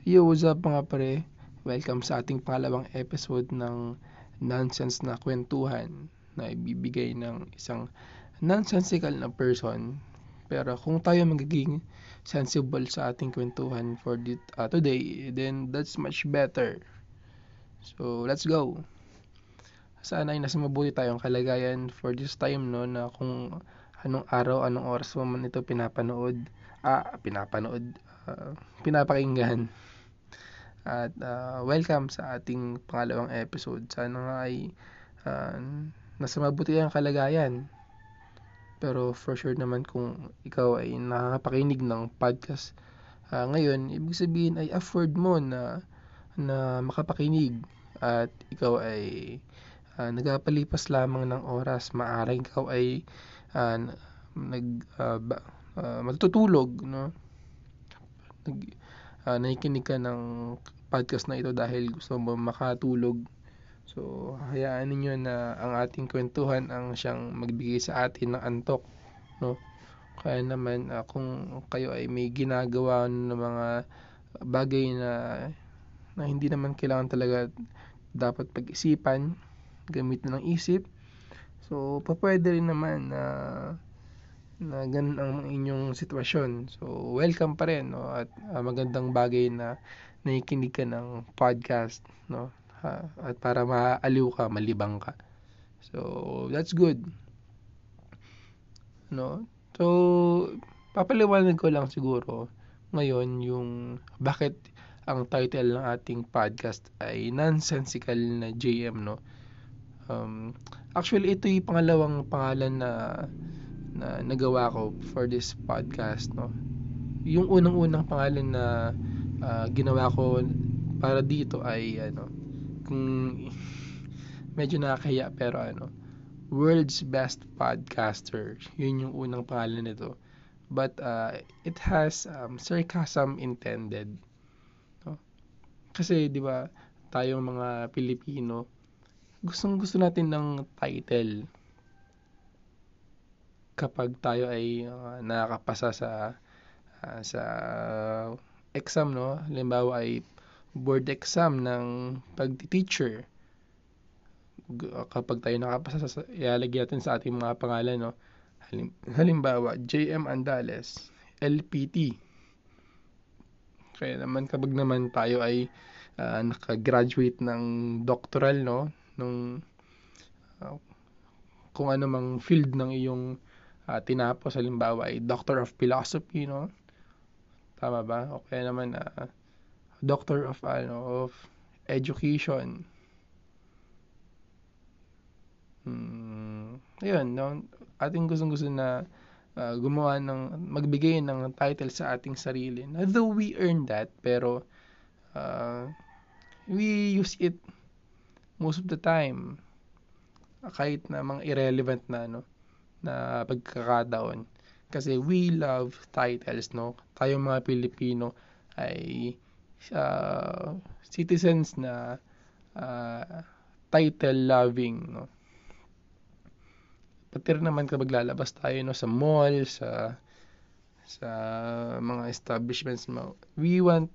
Yo, what's up mga pre? Welcome sa ating pangalawang episode ng Nonsense na Kwentuhan na ibibigay ng isang nonsensical na person. Pero kung tayo magiging sensible sa ating kwentuhan for the, uh, today, then that's much better. So, let's go! Sana ay nasa mabuti tayong kalagayan for this time, no, na kung anong araw, anong oras mo man ito pinapanood, ah, pinapanood, uh, pinapakinggan. At uh, welcome sa ating pangalawang episode. Sana nga ay uh, nasa mabuti ang kalagayan. Pero for sure naman kung ikaw ay nakakapakinig ng podcast uh, ngayon, ibig sabihin ay afford mo na na makapakinig at ikaw ay uh, nagpapalipas lamang ng oras. Maaring ikaw ay uh, nag uh, ba, uh, matutulog, no? Nag, uh, nakikinig ka ng podcast na ito dahil gusto mo makatulog. So, hayaan ninyo na ang ating kwentuhan ang siyang magbigay sa atin ng antok, no? Kaya naman uh, kung kayo ay may ginagawa ng mga bagay na na hindi naman kailangan talaga dapat pag-isipan, gamit na ng isip. So, papwede rin naman na na ganun ang inyong sitwasyon. So, welcome pa rin, no? At uh, magandang bagay na nakikinig ka ng podcast, no? Ha, at para maaliw ka, malibang ka. So, that's good. No? So, papaliwanag ko lang siguro ngayon yung bakit ang title ng ating podcast ay Nonsensical na JM, no? Um, actually, ito yung pangalawang pangalan na na nagawa ko for this podcast, no? Yung unang-unang pangalan na uh, ginawa ko para dito ay ano, kung medyo nakakahiya pero ano, World's Best Podcaster. Yun yung unang pangalan nito. But uh, it has um, sarcasm intended. No? Kasi 'di ba, tayong mga Pilipino, gustong gusto natin ng title kapag tayo ay uh, nakakapasa sa uh, sa exam no? Halimbawa ay board exam ng pagti-teacher. Kapag tayo nakapasa sa ilalagay natin sa ating mga pangalan no? Halim, halimbawa JM Andales LPT kaya naman kapag naman tayo ay uh, nakagraduate ng doctoral no? Nung uh, kung ano mang field ng iyong uh, tinapos halimbawa ay Doctor of Philosophy no? Tama ba? O kaya naman uh, Doctor of ano of Education. Hmm, ayun no? Ating gustong gusto na uh, gumawa ng magbigay ng title sa ating sarili. Although we earn that pero uh, we use it most of the time. Kahit na mga irrelevant na no na pagkakataon. Kasi we love titles no? Tayong mga Pilipino ay uh, citizens na uh, title loving no? Pati rin naman kapag lalabas tayo no sa mall sa sa mga establishments mo. We want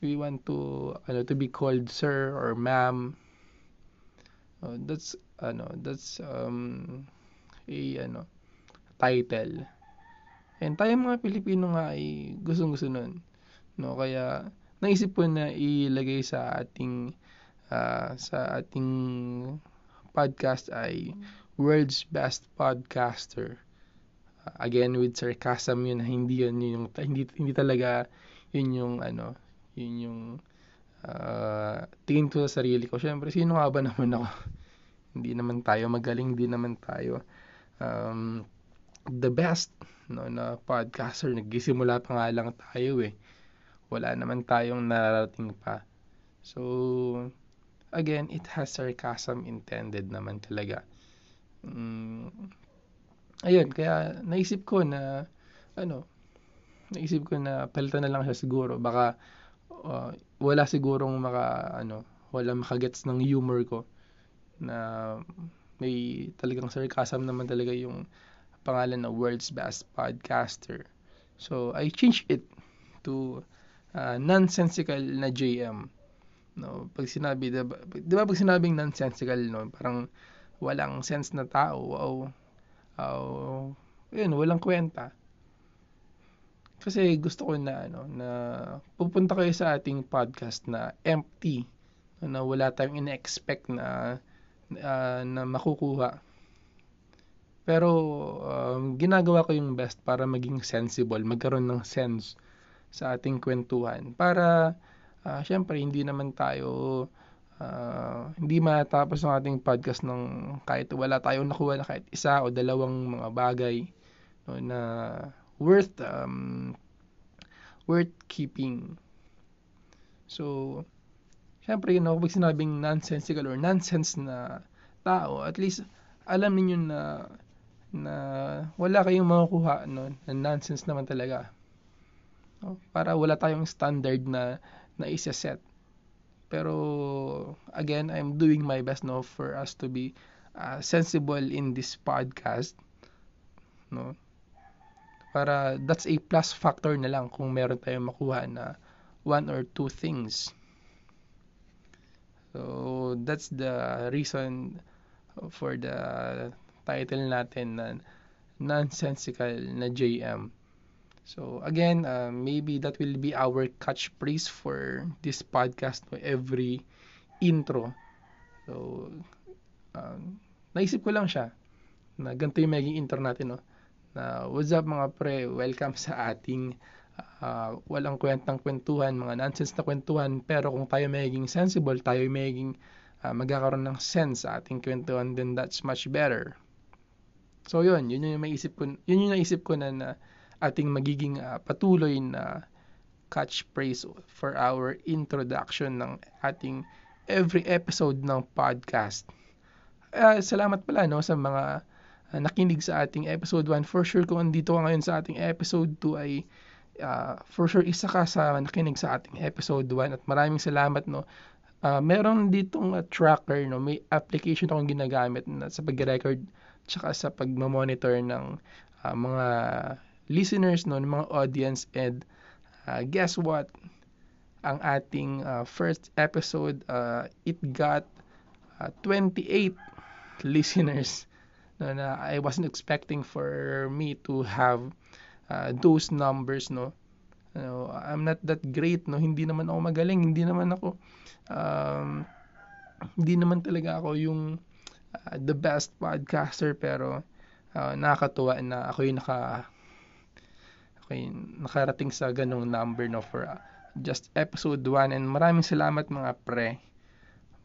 we want to ano to be called sir or ma'am. Uh, that's ano that's um a ano title. And tayo mga Pilipino nga ay gustong-gusto nun. No, kaya naisip ko na ilagay sa ating uh, sa ating podcast ay World's Best Podcaster. Uh, again with sarcasm yun, hindi yun yung hindi hindi talaga yun yung ano, yun yung uh, tingin ko sa sarili ko. Syempre, sino nga ba naman ako? hindi naman tayo magaling, hindi naman tayo um, the best no, na podcaster. Nagsisimula pa nga lang tayo eh. Wala naman tayong nararating pa. So, again, it has sarcasm intended naman talaga. Mm, ayun, kaya naisip ko na, ano, naisip ko na palitan na lang siya siguro. Baka, uh, wala sigurong maka, ano, wala makagets ng humor ko na may talagang sarcasm naman talaga yung pangalan na World's Best Podcaster. So, I changed it to uh, nonsensical na JM. No, pag sinabi, 'di ba, 'di ba pag sinabing nonsensical no, parang walang sense na tao, wow. Uh, yun, walang kwenta. Kasi gusto ko na ano na pupunta kayo sa ating podcast na empty na wala tayong ina-expect na uh, na makukuha. Pero um, ginagawa ko yung best para maging sensible, magkaroon ng sense sa ating kwentuhan para uh, syempre hindi naman tayo uh, hindi matapos ng ating podcast ng kahit wala tayong nakuha na kahit isa o dalawang mga bagay no, na worth um, worth keeping. So, syempre, you know, pag sinabing nonsensical or nonsense na tao, at least alam niyo na na wala kayong makukuha no, na nonsense naman talaga. No? Para wala tayong standard na na isa-set. Pero again, I'm doing my best no for us to be uh, sensible in this podcast. No? Para that's a plus factor na lang kung meron tayong makuha na one or two things. So that's the reason for the title natin na nonsensical na JM. So again, uh, maybe that will be our catchphrase for this podcast no, every intro. So um, naisip ko lang siya na ganito yung magiging intro natin no. Na what's up mga pre, welcome sa ating uh, walang kwentang kwentuhan, mga nonsense na kwentuhan, pero kung tayo magiging sensible, tayo magiging uh, magkakaroon ng sense sa ating kwentuhan, then that's much better. So yun, yun yung maisip ko, yun yung naisip ko na, na ating magiging uh, patuloy na catchphrase for our introduction ng ating every episode ng podcast. Uh, salamat pala no sa mga uh, nakinig sa ating episode 1. For sure kung andito ka ngayon sa ating episode 2 ay uh, for sure isa ka sa nakinig sa ating episode 1 at maraming salamat no. Uh, meron ditong uh, tracker no, may application akong ginagamit na sa pag-record tsaka sa pag-monitor ng uh, mga listeners, no, ng mga audience. And uh, guess what? Ang ating uh, first episode, uh, it got uh, 28 listeners no, na I wasn't expecting for me to have uh, those numbers no no I'm not that great no hindi naman ako magaling hindi naman ako um, hindi naman talaga ako yung uh, the best podcaster pero uh, nakakatuwa na ako yung naka Okay, nakarating sa ganong number no for uh, just episode 1 and maraming salamat mga pre.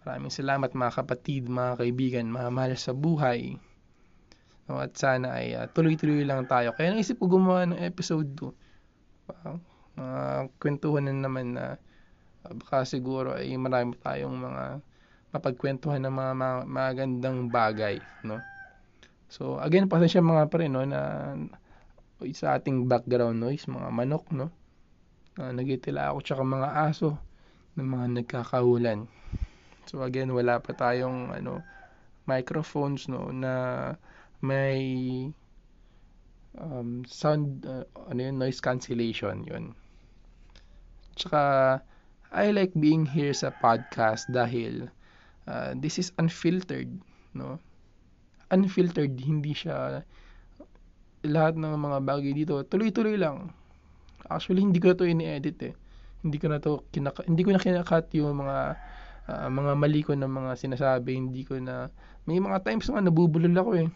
Maraming salamat mga kapatid, mga kaibigan, mga mahal sa buhay. No, at sana ay uh, tuloy-tuloy lang tayo. Kaya naisip ko gumawa ng episode 2. Uh, uh, kwentuhan na naman na uh, baka siguro ay marami tayong mga mapagkwentuhan ng mga, mga magandang bagay, no? So, again, pasensya mga pre, no, na sa ating background noise, mga manok, no? Uh, nagitila ako tsaka mga aso ng mga nagkakahulan. So again, wala pa tayong ano microphones no na may um, sound uh, ano yun, noise cancellation yun. Tsaka I like being here sa podcast dahil uh, this is unfiltered, no? Unfiltered, hindi siya lahat ng mga bagay dito, tuloy-tuloy lang. Actually, hindi ko na to ini-edit eh. Hindi ko na to kinaka- hindi ko na kinakat yung mga uh, mga mali ko na mga sinasabi, hindi ko na may mga times nga nabubulol ako eh.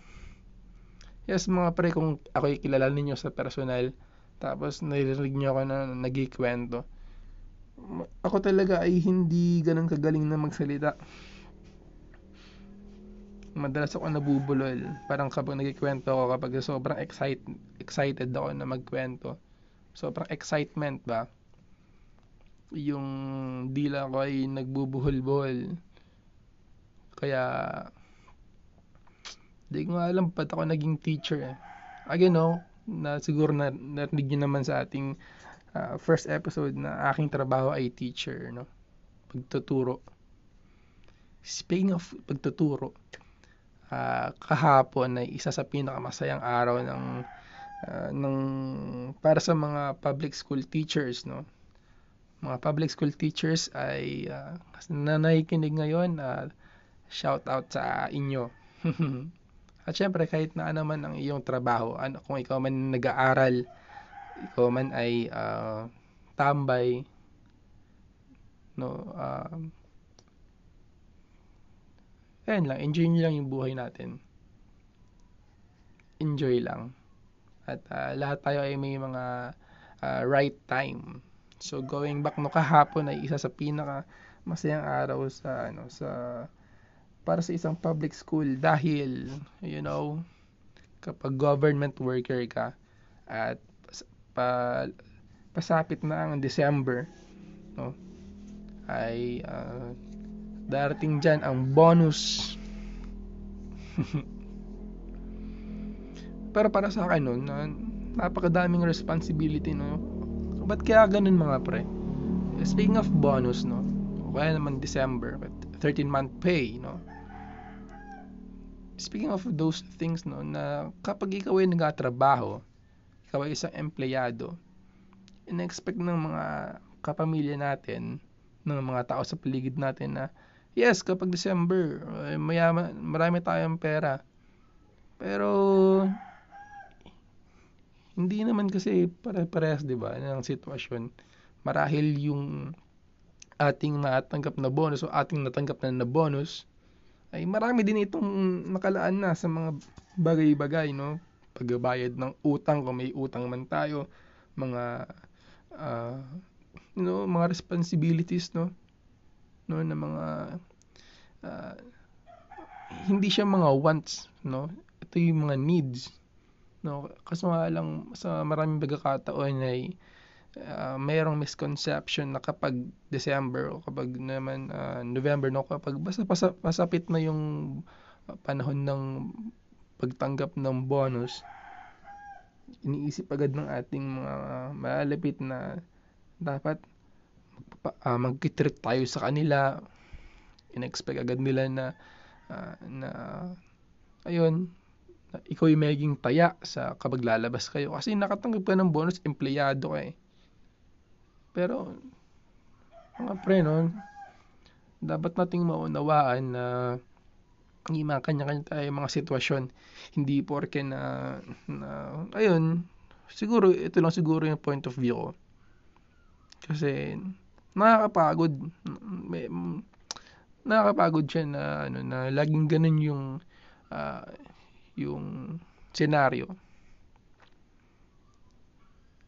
Yes, mga pre, kung ako kilala ninyo sa personal, tapos narinig niyo ako na nagikwento, ako talaga ay hindi ganun kagaling na magsalita madalas ako nabubulol. Parang kapag nagkikwento ako, kapag sobrang excite, excited ako na magkwento, sobrang excitement ba, yung dila ko ay nagbubuhol-buhol. Kaya, hindi ko alam ba't ako naging teacher eh. Again, no, na siguro na narinig nyo naman sa ating uh, first episode na aking trabaho ay teacher, no? Pagtuturo. Speaking of pagtuturo, uh, kahapon ay isa sa pinakamasayang araw ng uh, ng para sa mga public school teachers no mga public school teachers ay uh, na nakikinig ngayon, uh, shout out sa inyo. At syempre kahit na ano ang iyong trabaho, ano kung ikaw man nag-aaral, ikaw man ay uh, tambay, no, uh, ayan lang, enjoy nyo lang yung buhay natin. Enjoy lang. At uh, lahat tayo ay may mga uh, right time. So going back no kahapon ay isa sa pinaka masayang araw sa ano sa para sa isang public school dahil you know kapag government worker ka at pa, pasapit na ang December no ay uh, darating diyan ang bonus. Pero para sa akin no na, napakadaming responsibility no. Ba't kaya ganun mga pre? Speaking of bonus no kaya naman December 13 month pay no speaking of those things no na kapag ikaw ay nagtatrabaho ikaw ay isang empleyado in-expect ng mga kapamilya natin ng mga tao sa paligid natin na yes kapag December ay mayaman marami tayong pera. Pero hindi naman kasi pare-parehas 'di ba ng sitwasyon. Marahil yung ating natanggap na bonus o ating natanggap na na bonus ay marami din itong nakalaan na sa mga bagay-bagay, no? Pagbabayad ng utang kung may utang man tayo, mga uh, you know, mga responsibilities, no? No, na mga uh, hindi siya mga wants, no? Ito yung mga needs, no? Kaso nga lang sa maraming pagkakataon ay uh, mayroong misconception na kapag December o kapag naman uh, November no kapag basta pasa, pasapit na yung panahon ng pagtanggap ng bonus iniisip agad ng ating mga malapit na dapat uh, magkitreat tayo sa kanila. In-expect agad nila na uh, na ayun ikaw yung maging taya sa kapag lalabas kayo. Kasi nakatanggap ka ng bonus empleyado ka eh pero, mga pre, no, dapat nating maunawaan na may mga kanya-kanya tayo mga sitwasyon. Hindi porke na, na, ayun, siguro, ito lang siguro yung point of view ko. Kasi, nakakapagod. May, nakakapagod siya na, ano, na laging ganun yung, uh, yung senaryo.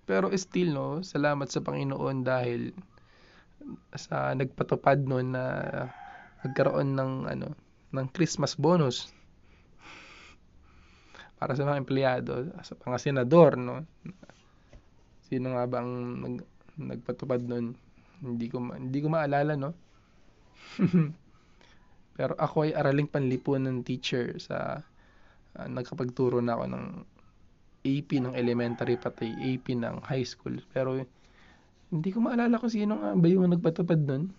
Pero still no, salamat sa Panginoon dahil sa nagpatupad noon na nagkaroon ng ano ng Christmas bonus para sa mga empleyado, sa mga senador no. Sino nga bang nag, nagpatupad noon? Hindi ko hindi ko maalala no. Pero ako ay araling panlipunan teacher sa uh, nagkapagturo na ako ng AP ng elementary pati AP ng high school. Pero hindi ko maalala kung sino nga ba yung nagpatupad nun.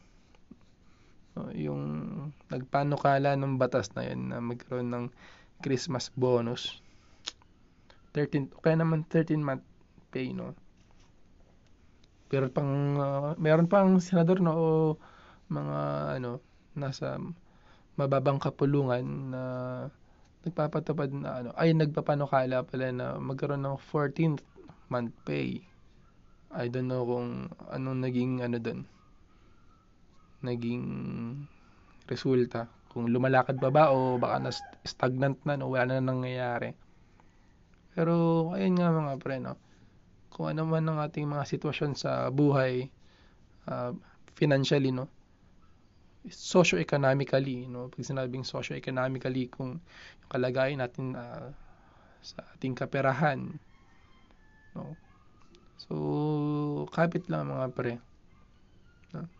So, yung nagpanukala ng batas na yun na magkaroon ng Christmas bonus. 13, kaya naman 13 month pay, no? Pero pang, uh, meron pang senador, no, o mga, ano, nasa mababang kapulungan na uh, nagpapatupad na ano, ay nagpapanukala pala na magkaroon ng 14th month pay. I don't know kung anong naging ano doon. Naging resulta. Kung lumalakad pa ba o baka na stagnant na no, wala na nangyayari. Pero ayun nga mga pre no. Kung ano man ang ating mga sitwasyon sa buhay uh, financially no socio-economically, no? Pag sinabing socio-economically, kung yung kalagayan natin uh, sa ating kaperahan, no? So, kapit lang mga pre. No?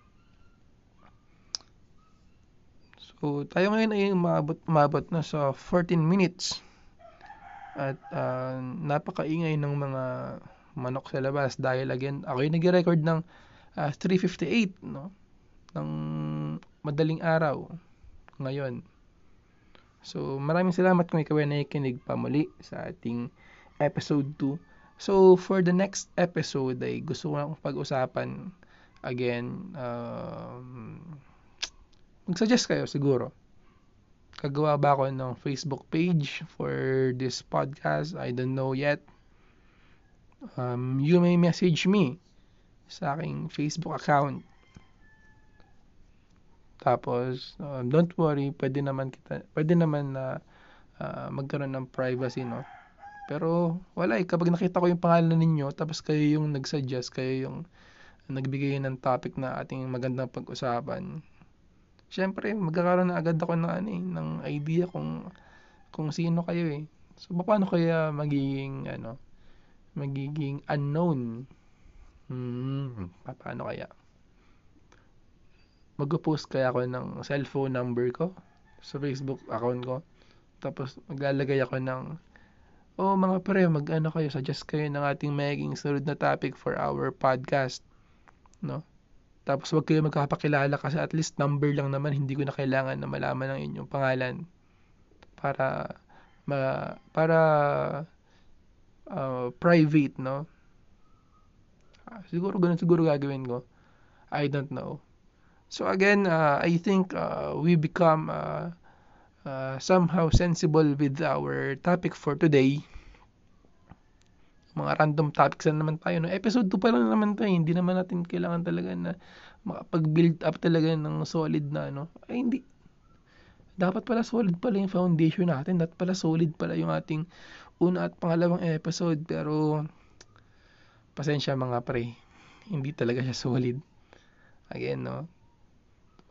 So, tayo ngayon ay umabot, umabot na sa 14 minutes. At uh, napakaingay ng mga manok sa labas dahil again, ako yung nag-record ng uh, 358, no? Ng madaling araw ngayon. So, maraming salamat kung ikaw ay nakikinig pa muli sa ating episode 2. So, for the next episode ay gusto ko lang pag-usapan again, um, mag-suggest kayo siguro. Kagawa ba ako ng Facebook page for this podcast? I don't know yet. Um, you may message me sa aking Facebook account. Tapos, um, don't worry, pwede naman kita, pwede naman na uh, magkaroon ng privacy, no? Pero wala eh, kapag nakita ko yung pangalan ninyo, tapos kayo yung nag-suggest, kayo yung nagbigay ng topic na ating magandang pag-usapan, syempre magkakaroon na agad ako ng ano eh, ng idea kung kung sino kayo eh. So paano kaya magiging ano, magiging unknown? Hmm, paano kaya? Mag-post kaya ako ng cellphone number ko sa Facebook account ko. Tapos maglalagay ako ng oh mga pre, mag-ano kayo, suggest kayo ng ating magiging sunod na topic for our podcast. No? Tapos wag kayo magkapakilala kasi at least number lang naman, hindi ko na kailangan na malaman ang inyong pangalan para ma, para uh, private, no? Uh, siguro ganun siguro gagawin ko. I don't know. So again, uh, I think uh, we become uh, uh, somehow sensible with our topic for today. Mga random topics na naman tayo. No? Episode 2 pa lang naman tayo. Hindi naman natin kailangan talaga na makapag-build up talaga ng solid na ano. Ay, hindi. Dapat pala solid pala yung foundation natin. Dapat pala solid pala yung ating una at pangalawang episode. Pero, pasensya mga pre. Hindi talaga siya solid. Again, no?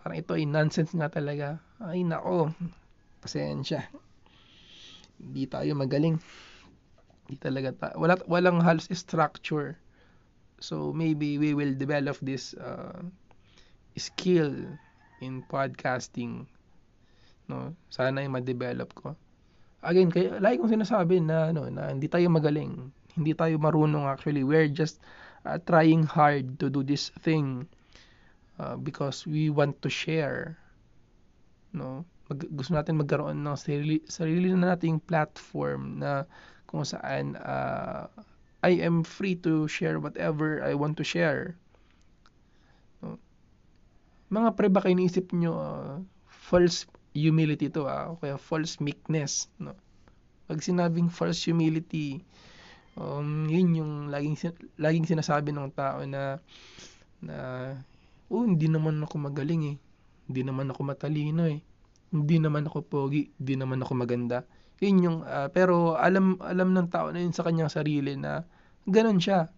Parang ito ay nonsense nga talaga. Ay, nako pasensya. Hindi tayo magaling. Hindi talaga ta- wala walang halos structure. So maybe we will develop this uh, skill in podcasting. No, sana ay ma-develop ko. Again, kaya lagi kong sinasabi na ano na hindi tayo magaling. Hindi tayo marunong actually. We're just uh, trying hard to do this thing uh, because we want to share. No? mag, gusto natin magkaroon ng sarili, sarili na nating platform na kung saan uh, I am free to share whatever I want to share. No? Mga pre, baka iniisip nyo uh, false humility to, ah, o kaya false meekness. No? Pag sinabing false humility, um, yun yung laging, laging sinasabi ng tao na na oh, hindi naman ako magaling eh. Hindi naman ako matalino eh hindi naman ako pogi, hindi naman ako maganda. Yun yung, uh, pero alam, alam ng tao na yun sa kanyang sarili na ganun siya.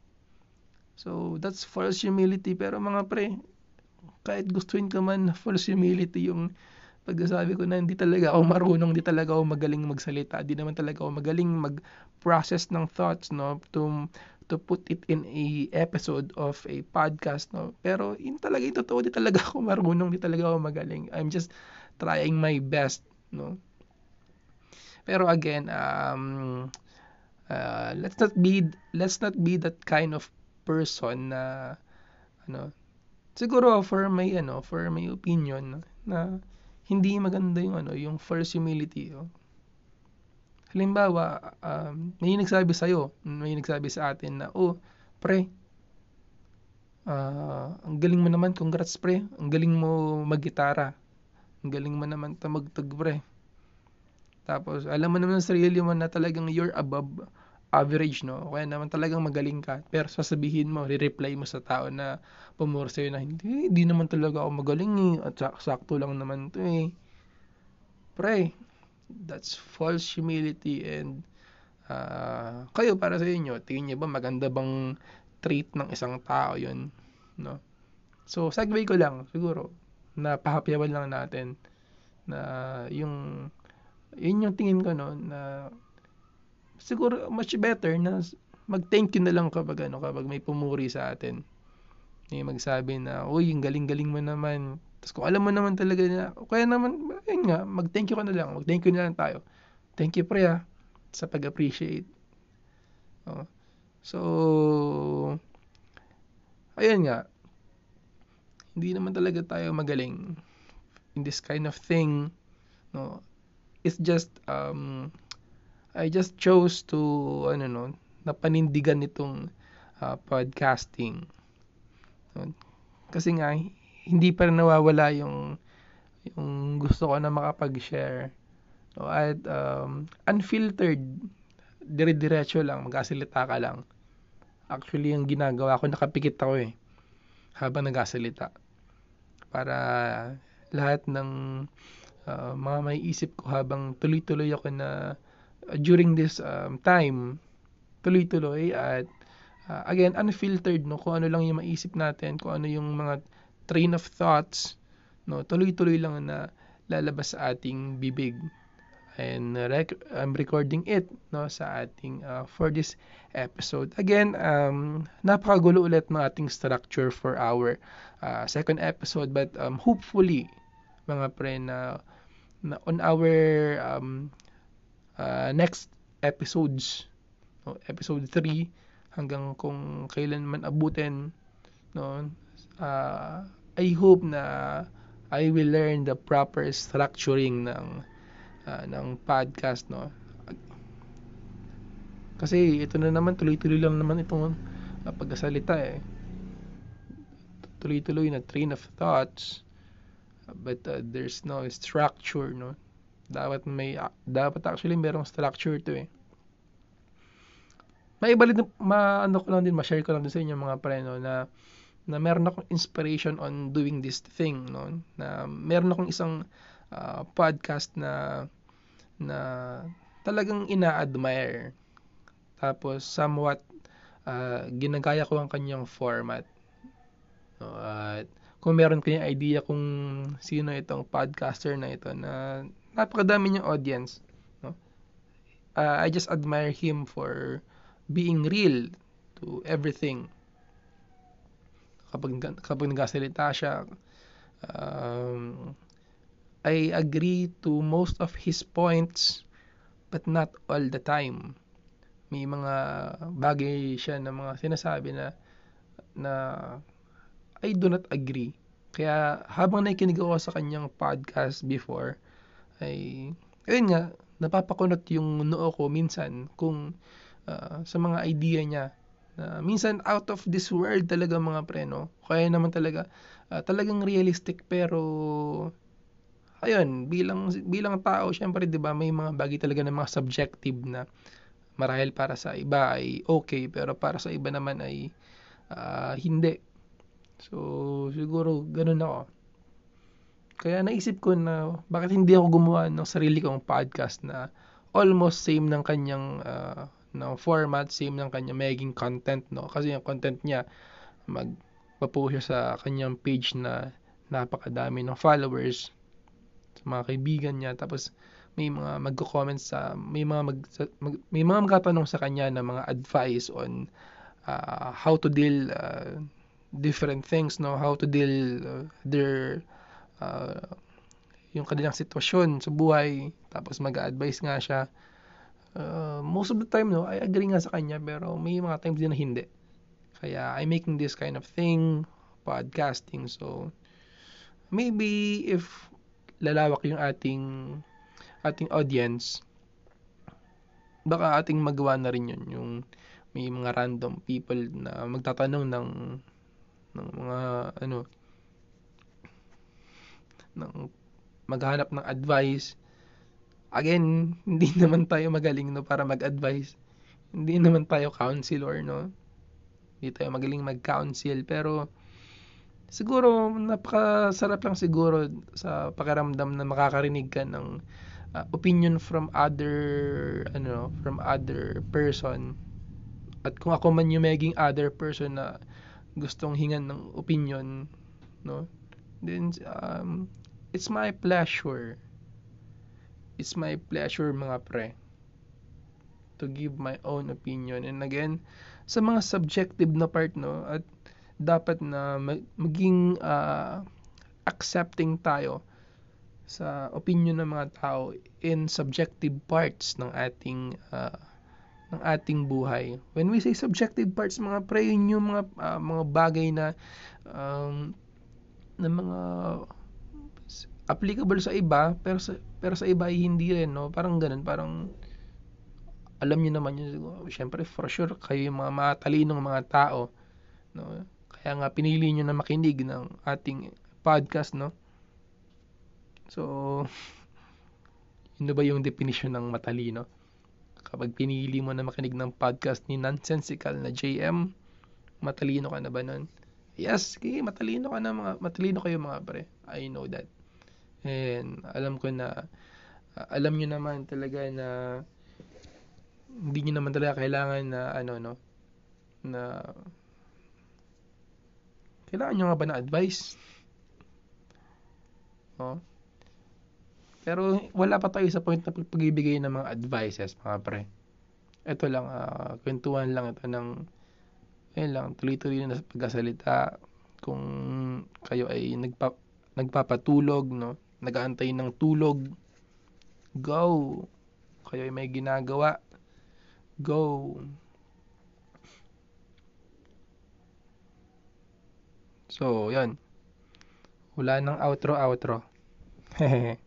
So, that's false humility. Pero mga pre, kahit gustuin ka man false humility yung pagsasabi ko na hindi talaga ako marunong, hindi talaga ako magaling magsalita, hindi naman talaga ako magaling mag-process ng thoughts, no, to to put it in a episode of a podcast, no. Pero in talaga, ito totoo, hindi talaga ako marunong, hindi talaga ako magaling. I'm just trying my best no pero again um uh, let's not be let's not be that kind of person na ano siguro for my ano for my opinion na hindi maganda yung ano yung first humility oh. Halimbawa um, may nagsabi sa iyo may nagsabi sa atin na oh pre uh, ang galing mo naman congrats pre ang galing mo maggitara ang galing mo naman tamagtag pre. Tapos, alam mo naman sa sarili mo na talagang you're above average, no? Kaya naman talagang magaling ka. Pero sasabihin mo, re-reply mo sa tao na pumuro sa'yo na, hindi, hindi naman talaga ako magaling eh. At sakto lang naman to eh. Pre, that's false humility and uh, kayo para sa inyo, tingin niyo ba maganda bang trait ng isang tao yun? No? So, segue ko lang, siguro na pahapyawan lang natin na yung yun yung tingin ko no na siguro much better na mag-thank you na lang kapag ano kapag may pumuri sa atin. May magsabi na, "Uy, yung galing-galing mo naman." Tapos kung alam mo naman talaga na, kaya naman, ayun nga, mag-thank you ka na lang. Mag-thank you na lang tayo. Thank you, pre, ah, sa pag-appreciate. Oh. So, ayun nga, hindi naman talaga tayo magaling in this kind of thing no it's just um I just chose to ano no napanindigan nitong uh, podcasting no? kasi nga hindi pa rin nawawala yung yung gusto ko na makapag-share. No, at um, unfiltered. Dire-diretso lang magkasalita ka lang. Actually yung ginagawa ko nakapikit ako eh habang nagasalita. Para lahat ng uh, mga may isip ko habang tuloy-tuloy ako na uh, during this um, time tuloy-tuloy at uh, again unfiltered no kung ano lang yung maisip natin kung ano yung mga train of thoughts no tuloy-tuloy lang na lalabas sa ating bibig and rec- I'm recording it no sa ating uh, for this episode. Again, um napakagulo ulit ng ating structure for our uh, second episode but um hopefully mga pre na, na on our um uh, next episodes no, episode 3 hanggang kung kailan man abutin no uh, I hope na I will learn the proper structuring ng uh, ng podcast no? Kasi ito na naman tuloy-tuloy lang naman itong uh, pagkasalita eh. Tuloy-tuloy na train of thoughts but uh, there's no structure no? Dapat may uh, dapat actually merong structure to eh. May ibalit ma ano ko lang din ma-share ko lang din sa inyo mga pre no na na meron akong inspiration on doing this thing no na meron akong isang uh, podcast na na talagang ina-admire. Tapos somewhat uh, ginagaya ko ang kanyang format. No, at kung meron kayong idea kung sino itong podcaster na ito na napakadami niyang audience, no? Uh, I just admire him for being real to everything. Kapag kapag nagsasalita siya, um, I agree to most of his points but not all the time. May mga bagay siya na mga sinasabi na na I do not agree. Kaya habang nakikinig ako sa kanyang podcast before, ay, ayun nga, napapakunot yung noo ko minsan kung uh, sa mga idea niya. Na minsan out of this world talaga mga preno. Kaya naman talaga, uh, talagang realistic pero ayun, bilang bilang tao, syempre 'di ba, may mga bagay talaga na mga subjective na marahil para sa iba ay okay, pero para sa iba naman ay uh, hindi. So, siguro ganun ako. Kaya naisip ko na bakit hindi ako gumawa ng sarili kong podcast na almost same ng kanyang uh, ng format, same ng kanyang maging content, no? Kasi yung content niya magpapo siya sa kanyang page na napakadami ng followers sa mga kaibigan niya. Tapos may mga magko-comment sa may mga mag, mag may mga magtatanong sa kanya na mga advice on uh, how to deal uh, different things no? How to deal uh, their uh, yung kanilang sitwasyon sa buhay. Tapos mag-advise nga siya uh, most of the time no I agree nga sa kanya pero may mga times din na hindi kaya I'm making this kind of thing podcasting so maybe if lalawak yung ating ating audience, baka ating magawa na rin yun, yung may mga random people na magtatanong ng ng mga ano ng maghanap ng advice. Again, hindi naman tayo magaling no para mag-advise. Hindi naman tayo counselor no. Hindi tayo magaling mag-counsel pero siguro napakasarap lang siguro sa pakiramdam na makakarinig ka ng uh, opinion from other ano from other person at kung ako man yung maging other person na gustong hingan ng opinion no then um, it's my pleasure it's my pleasure mga pre to give my own opinion and again sa mga subjective na part no at dapat na maging uh, accepting tayo sa opinion ng mga tao in subjective parts ng ating uh, ng ating buhay. When we say subjective parts, mga pre, yun yung mga uh, mga bagay na um, na mga applicable sa iba pero sa pero sa iba ay hindi rin no parang ganun parang alam niyo naman yun syempre for sure kayo yung mga matalinong mga tao no Kaya nga pinili nyo na makinig ng ating podcast, no? So, yun ba yung definition ng matalino? Kapag pinili mo na makinig ng podcast ni Nonsensical na JM, matalino ka na ba nun? Yes, okay, matalino ka na mga matalino kayo mga pre. I know that. And alam ko na alam niyo naman talaga na hindi niyo naman talaga kailangan na ano no na kailangan nyo nga ba na advice? Oh. Pero wala pa tayo sa point na pagbibigay ng mga advices, mga pre. Ito lang, uh, kwentuhan lang ito ng, ayun lang, tuloy-tuloy na sa pagkasalita. Kung kayo ay nagpa, nagpapatulog, no? Nagaantay ng tulog, go. Kayo ay may ginagawa, go. So, yan. Wala nang outro-outro. Hehehe.